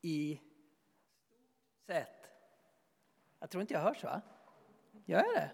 i sätt. Jag tror inte jag hörs va? Gör jag det?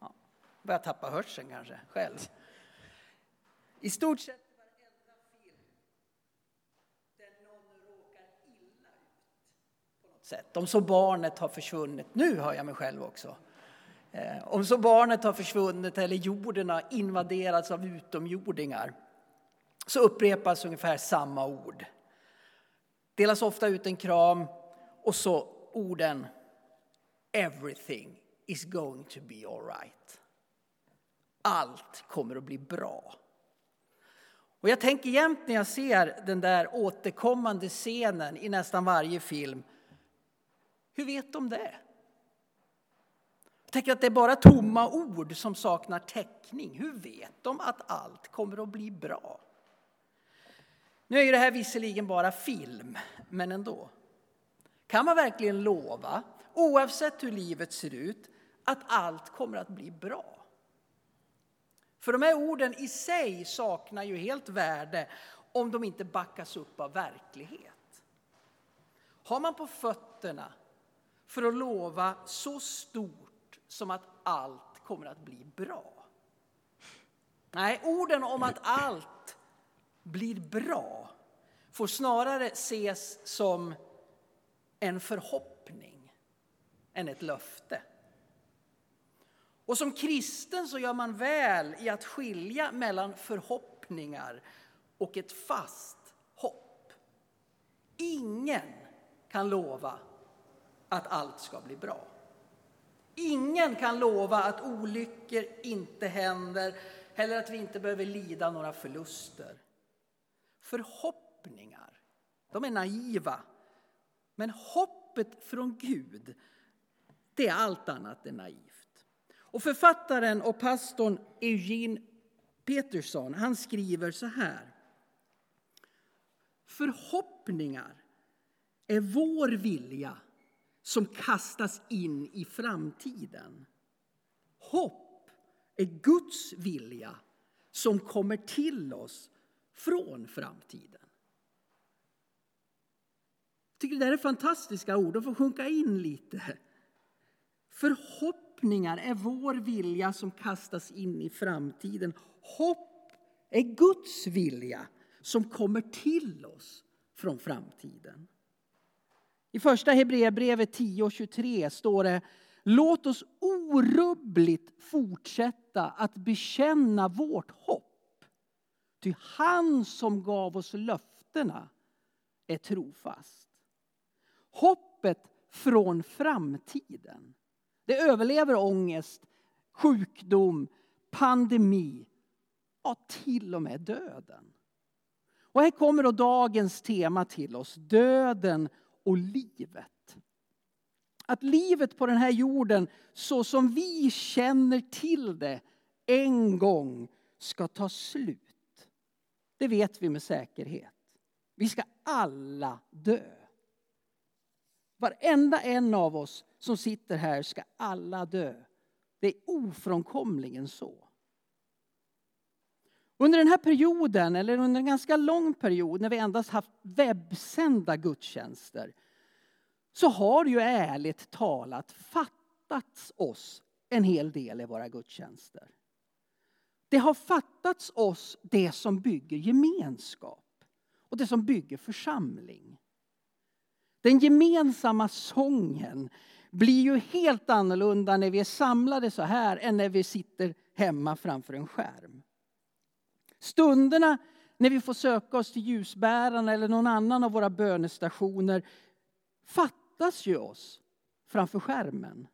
Ja. Börjar tappa hörseln kanske själv. I stort sett varenda film där någon råkar illa ut på något sätt. Om så barnet har försvunnit, nu hör jag mig själv också. Eh, om så barnet har försvunnit eller jorden har invaderats av utomjordingar så upprepas ungefär samma ord. Delas ofta ut en kram och så orden Everything is going to be alright. Allt kommer att bli bra. Och jag tänker jämt när jag ser den där återkommande scenen i nästan varje film. Hur vet de det? Jag tänker att det är bara tomma ord som saknar täckning. Hur vet de att allt kommer att bli bra? Nu är ju det här visserligen bara film, men ändå. Kan man verkligen lova, oavsett hur livet ser ut, att allt kommer att bli bra? För de här orden i sig saknar ju helt värde om de inte backas upp av verklighet. Har man på fötterna för att lova så stort som att allt kommer att bli bra? Nej, orden om att allt blir bra får snarare ses som en förhoppning än ett löfte. Och som kristen så gör man väl i att skilja mellan förhoppningar och ett fast hopp. Ingen kan lova att allt ska bli bra. Ingen kan lova att olyckor inte händer eller att vi inte behöver lida några förluster. Förhoppningar, de är naiva. Men hoppet från Gud, det är allt annat än naivt. Och författaren och pastorn Eugene Peterson han skriver så här. Förhoppningar är vår vilja som kastas in i framtiden. Hopp är Guds vilja som kommer till oss från framtiden. Jag tycker det är fantastiska ord. De får sjunka in lite. Förhoppningar är vår vilja som kastas in i framtiden. Hopp är Guds vilja som kommer till oss från framtiden. I första Hebreerbrevet 10.23 står det Låt oss orubbligt fortsätta att bekänna vårt hopp. Ty han som gav oss löftena är trofast. Hoppet från framtiden. Det överlever ångest, sjukdom, pandemi, ja till och med döden. Och här kommer då dagens tema till oss, döden och livet. Att livet på den här jorden, så som vi känner till det, en gång ska ta slut. Det vet vi med säkerhet. Vi ska alla dö. Varenda en av oss som sitter här ska alla dö. Det är ofrånkomligen så. Under den här perioden, eller under en ganska lång period när vi endast haft webbsända gudstjänster så har det ju ärligt talat fattats oss en hel del i våra gudstjänster. Det har fattats oss det som bygger gemenskap och det som bygger församling. Den gemensamma sången blir ju helt annorlunda när vi är samlade så här än när vi sitter hemma framför en skärm. Stunderna när vi får söka oss till ljusbärarna eller någon annan av våra bönestationer fattas ju oss framför skärmen.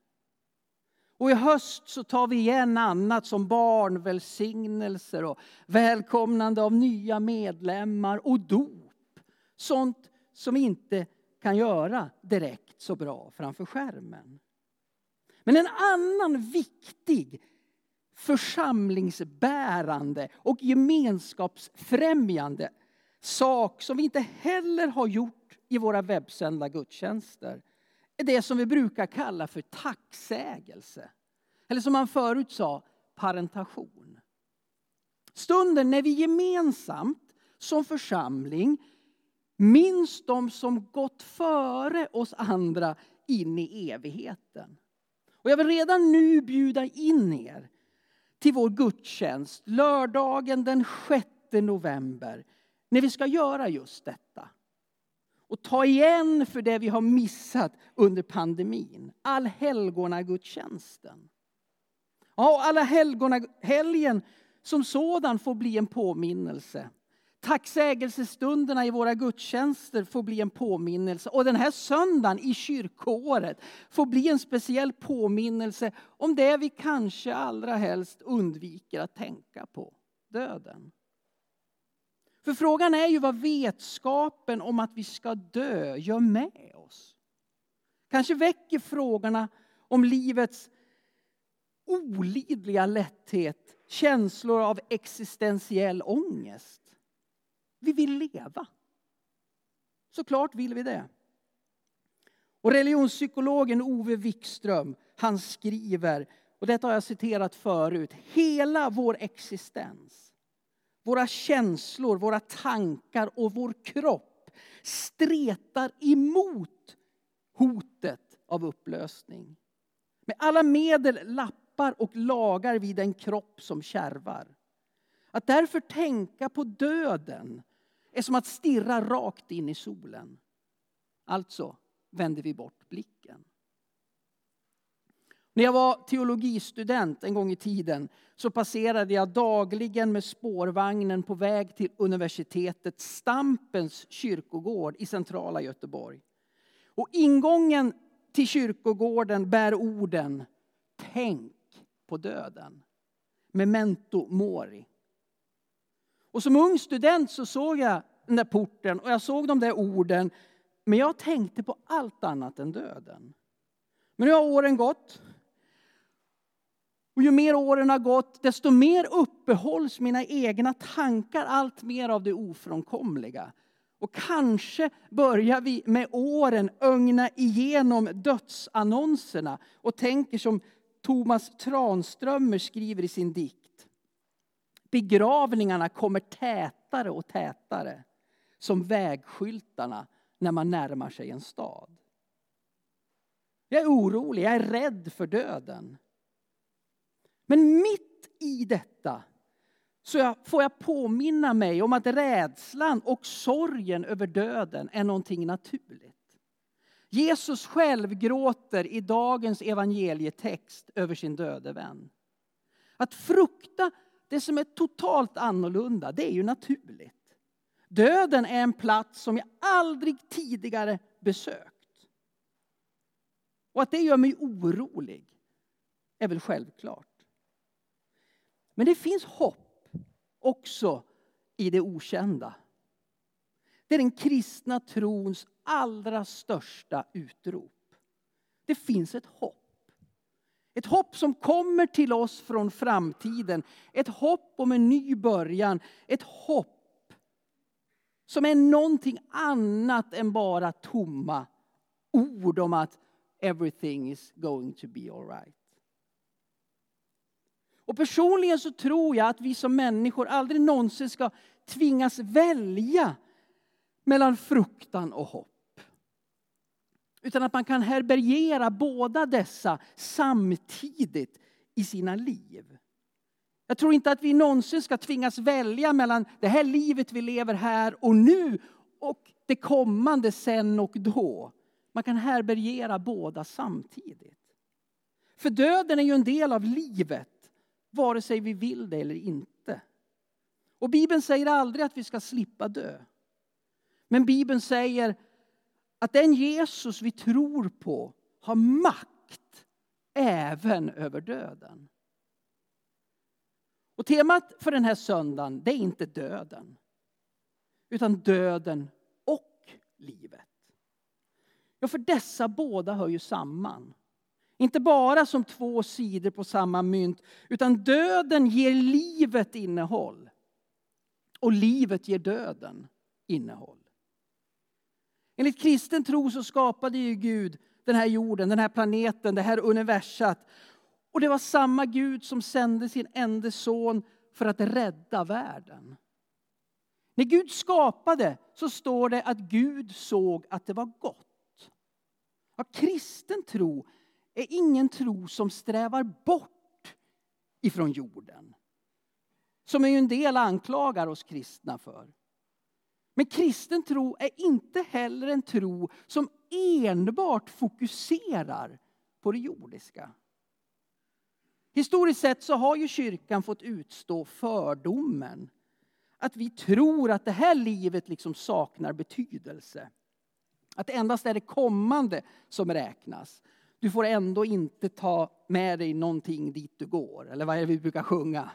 Och i höst så tar vi igen annat som barnvälsignelser och välkomnande av nya medlemmar och dop. Sånt som vi inte kan göra direkt så bra framför skärmen. Men en annan viktig församlingsbärande och gemenskapsfrämjande sak som vi inte heller har gjort i våra webbsända gudstjänster är det som vi brukar kalla för tacksägelse. Eller som man förut sa, parentation. Stunden när vi gemensamt som församling Minns de som gått före oss andra in i evigheten. Och jag vill redan nu bjuda in er till vår gudstjänst lördagen den 6 november när vi ska göra just detta. Och ta igen för det vi har missat under pandemin. Allhelgonagudstjänsten. Ja, alla helgen som sådan får bli en påminnelse. Tacksägelsestunderna i våra gudstjänster får bli en påminnelse. Och den här söndagen i kyrkoåret får bli en speciell påminnelse om det vi kanske allra helst undviker att tänka på. Döden. För frågan är ju vad vetskapen om att vi ska dö gör med oss. Kanske väcker frågorna om livets olidliga lätthet känslor av existentiell ångest. Vi vill leva. Såklart vill vi det. Och religionspsykologen Ove Wikström, han skriver, och detta har jag citerat förut, hela vår existens, våra känslor, våra tankar och vår kropp stretar emot hotet av upplösning. Med alla medel lappar och lagar vi den kropp som kärvar. Att därför tänka på döden är som att stirra rakt in i solen. Alltså vänder vi bort. När jag var teologistudent en gång i tiden så passerade jag dagligen med spårvagnen på väg till universitetet Stampens kyrkogård i centrala Göteborg. Och ingången till kyrkogården bär orden Tänk på döden. Memento mori. Och som ung student så såg jag den där porten och jag såg de där orden. Men jag tänkte på allt annat än döden. Men nu har åren gått. Och ju mer åren har gått, desto mer uppehålls mina egna tankar allt mer av det ofrånkomliga. Och kanske börjar vi med åren ögna igenom dödsannonserna och tänker som Thomas Tranströmer skriver i sin dikt. Begravningarna kommer tätare och tätare som vägskyltarna när man närmar sig en stad. Jag är orolig, jag är rädd för döden. Men mitt i detta så får jag påminna mig om att rädslan och sorgen över döden är någonting naturligt. Jesus själv gråter i dagens evangelietext över sin döde vän. Att frukta det som är totalt annorlunda, det är ju naturligt. Döden är en plats som jag aldrig tidigare besökt. Och att det gör mig orolig är väl självklart. Men det finns hopp också i det okända. Det är den kristna trons allra största utrop. Det finns ett hopp. Ett hopp som kommer till oss från framtiden. Ett hopp om en ny början. Ett hopp som är någonting annat än bara tomma ord om att everything is going to be alright. Och personligen så tror jag att vi som människor aldrig någonsin ska tvingas välja mellan fruktan och hopp. Utan att man kan härbärgera båda dessa samtidigt i sina liv. Jag tror inte att vi någonsin ska tvingas välja mellan det här livet vi lever här och nu och det kommande sen och då. Man kan härbärgera båda samtidigt. För döden är ju en del av livet, vare sig vi vill det eller inte. Och Bibeln säger aldrig att vi ska slippa dö. Men Bibeln säger att den Jesus vi tror på har makt även över döden. Och temat för den här söndagen det är inte döden. Utan döden och livet. Ja, för dessa båda hör ju samman. Inte bara som två sidor på samma mynt, utan döden ger livet innehåll. Och livet ger döden innehåll. Enligt kristen tro så skapade ju Gud den här jorden, den här planeten, det här universum. Och det var samma Gud som sände sin enda son för att rädda världen. När Gud skapade så står det att Gud såg att det var gott. Ja, kristen tro är ingen tro som strävar bort ifrån jorden. Som en del anklagar oss kristna för. Men kristen tro är inte heller en tro som enbart fokuserar på det jordiska. Historiskt sett så har ju kyrkan fått utstå fördomen att vi tror att det här livet liksom saknar betydelse. Att det endast är det kommande som räknas. Du får ändå inte ta med dig någonting dit du går. Eller vad är det vi brukar sjunga?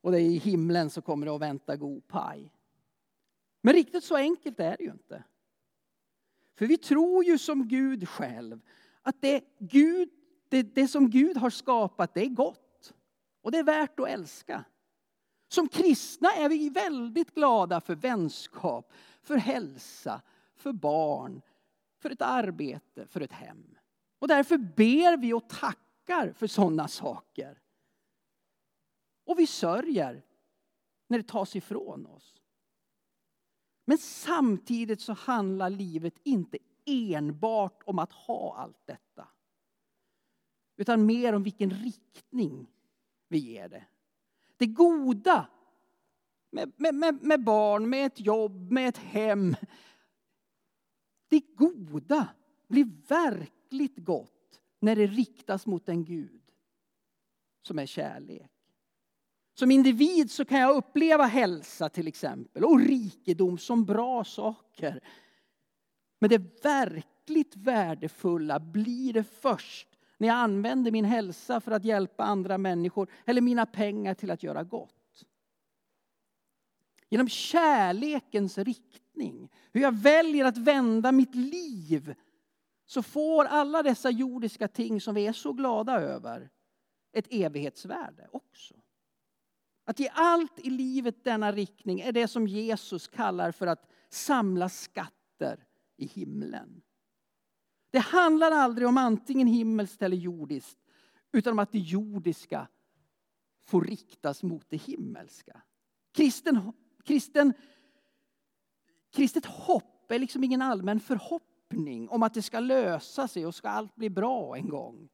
Och det är i himlen så kommer det att vänta god paj. Men riktigt så enkelt är det ju inte. För vi tror ju som Gud själv att det, Gud, det, det som Gud har skapat det är gott. Och det är värt att älska. Som kristna är vi väldigt glada för vänskap, för hälsa, för barn, för ett arbete, för ett hem. Och därför ber vi och tackar för sådana saker. Och vi sörjer när det tas ifrån oss. Men samtidigt så handlar livet inte enbart om att ha allt detta. Utan mer om vilken riktning vi ger det. Det goda med, med, med, barn, med ett jobb, med ett hem. Det goda blir verkligt gott när det riktas mot en Gud som är kärlek. Som individ så kan jag uppleva hälsa till exempel och rikedom som bra saker. Men det verkligt värdefulla blir det först när jag använder min hälsa för att hjälpa andra människor eller mina pengar till att göra gott. Genom kärlekens riktning, hur jag väljer att vända mitt liv så får alla dessa jordiska ting som vi är så glada över ett evighetsvärde också. Att ge allt i livet denna riktning är det som Jesus kallar för att samla skatter i himlen. Det handlar aldrig om antingen himmelskt eller jordiskt, utan om att det jordiska får riktas mot det himmelska. Kristen, kristen, kristet hopp är liksom ingen allmän förhoppning om att det ska lösa sig och ska allt bli bra en gång.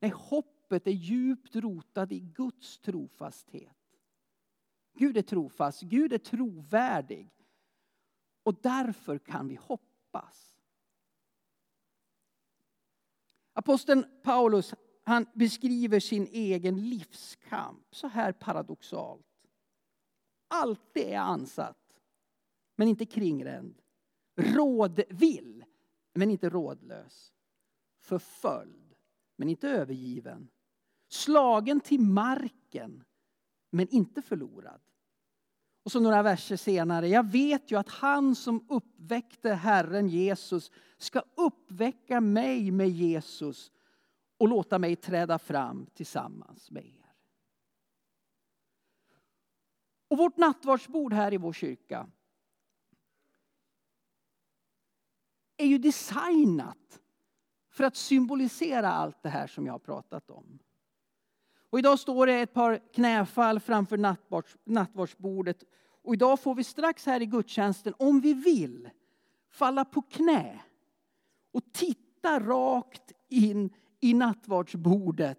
Nej, hoppet är djupt rotat i Guds trofasthet. Gud är trofast, Gud är trovärdig. Och därför kan vi hoppas. Aposteln Paulus han beskriver sin egen livskamp så här paradoxalt. Alltid är ansatt, men inte kringränd. Rådvill, men inte rådlös. Förföljd, men inte övergiven. Slagen till marken, men inte förlorad. Och så några verser senare. Jag vet ju att han som uppväckte Herren Jesus ska uppväcka mig med Jesus och låta mig träda fram tillsammans med er. Och vårt nattvardsbord här i vår kyrka är ju designat för att symbolisera allt det här som jag har pratat om. Och idag står det ett par knäfall framför nattvardsbordet. Och idag får vi strax här i gudstjänsten, om vi vill, falla på knä och titta rakt in i nattvardsbordet.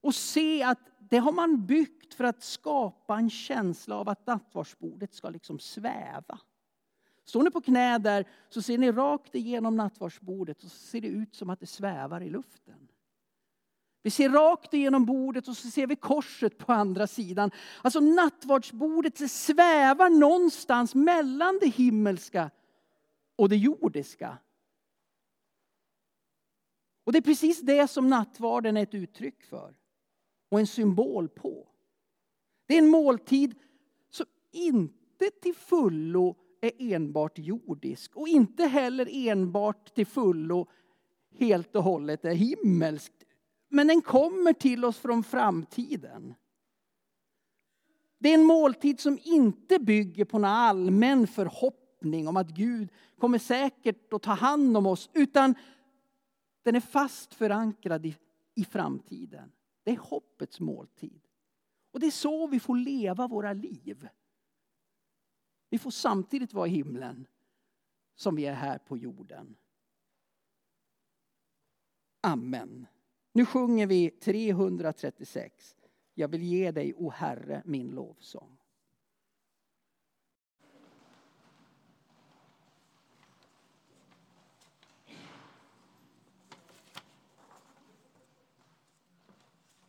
Och se att det har man byggt för att skapa en känsla av att nattvardsbordet ska liksom sväva. Står ni på knä där så ser ni rakt igenom nattvardsbordet och så ser det ut som att det svävar i luften. Vi ser rakt igenom bordet och så ser vi korset på andra sidan. Alltså nattvardsbordet svävar någonstans mellan det himmelska och det jordiska. Och det är precis det som nattvarden är ett uttryck för och en symbol på. Det är en måltid som inte till fullo är enbart jordisk och inte heller enbart till fullo helt och hållet är himmelsk men den kommer till oss från framtiden. Det är en måltid som inte bygger på en allmän förhoppning om att Gud kommer säkert att ta hand om oss, utan den är fast förankrad i, i framtiden. Det är hoppets måltid. Och det är så vi får leva våra liv. Vi får samtidigt vara i himlen som vi är här på jorden. Amen. Nu sjunger vi 336. Jag vill ge dig, o Herre, min lovsång.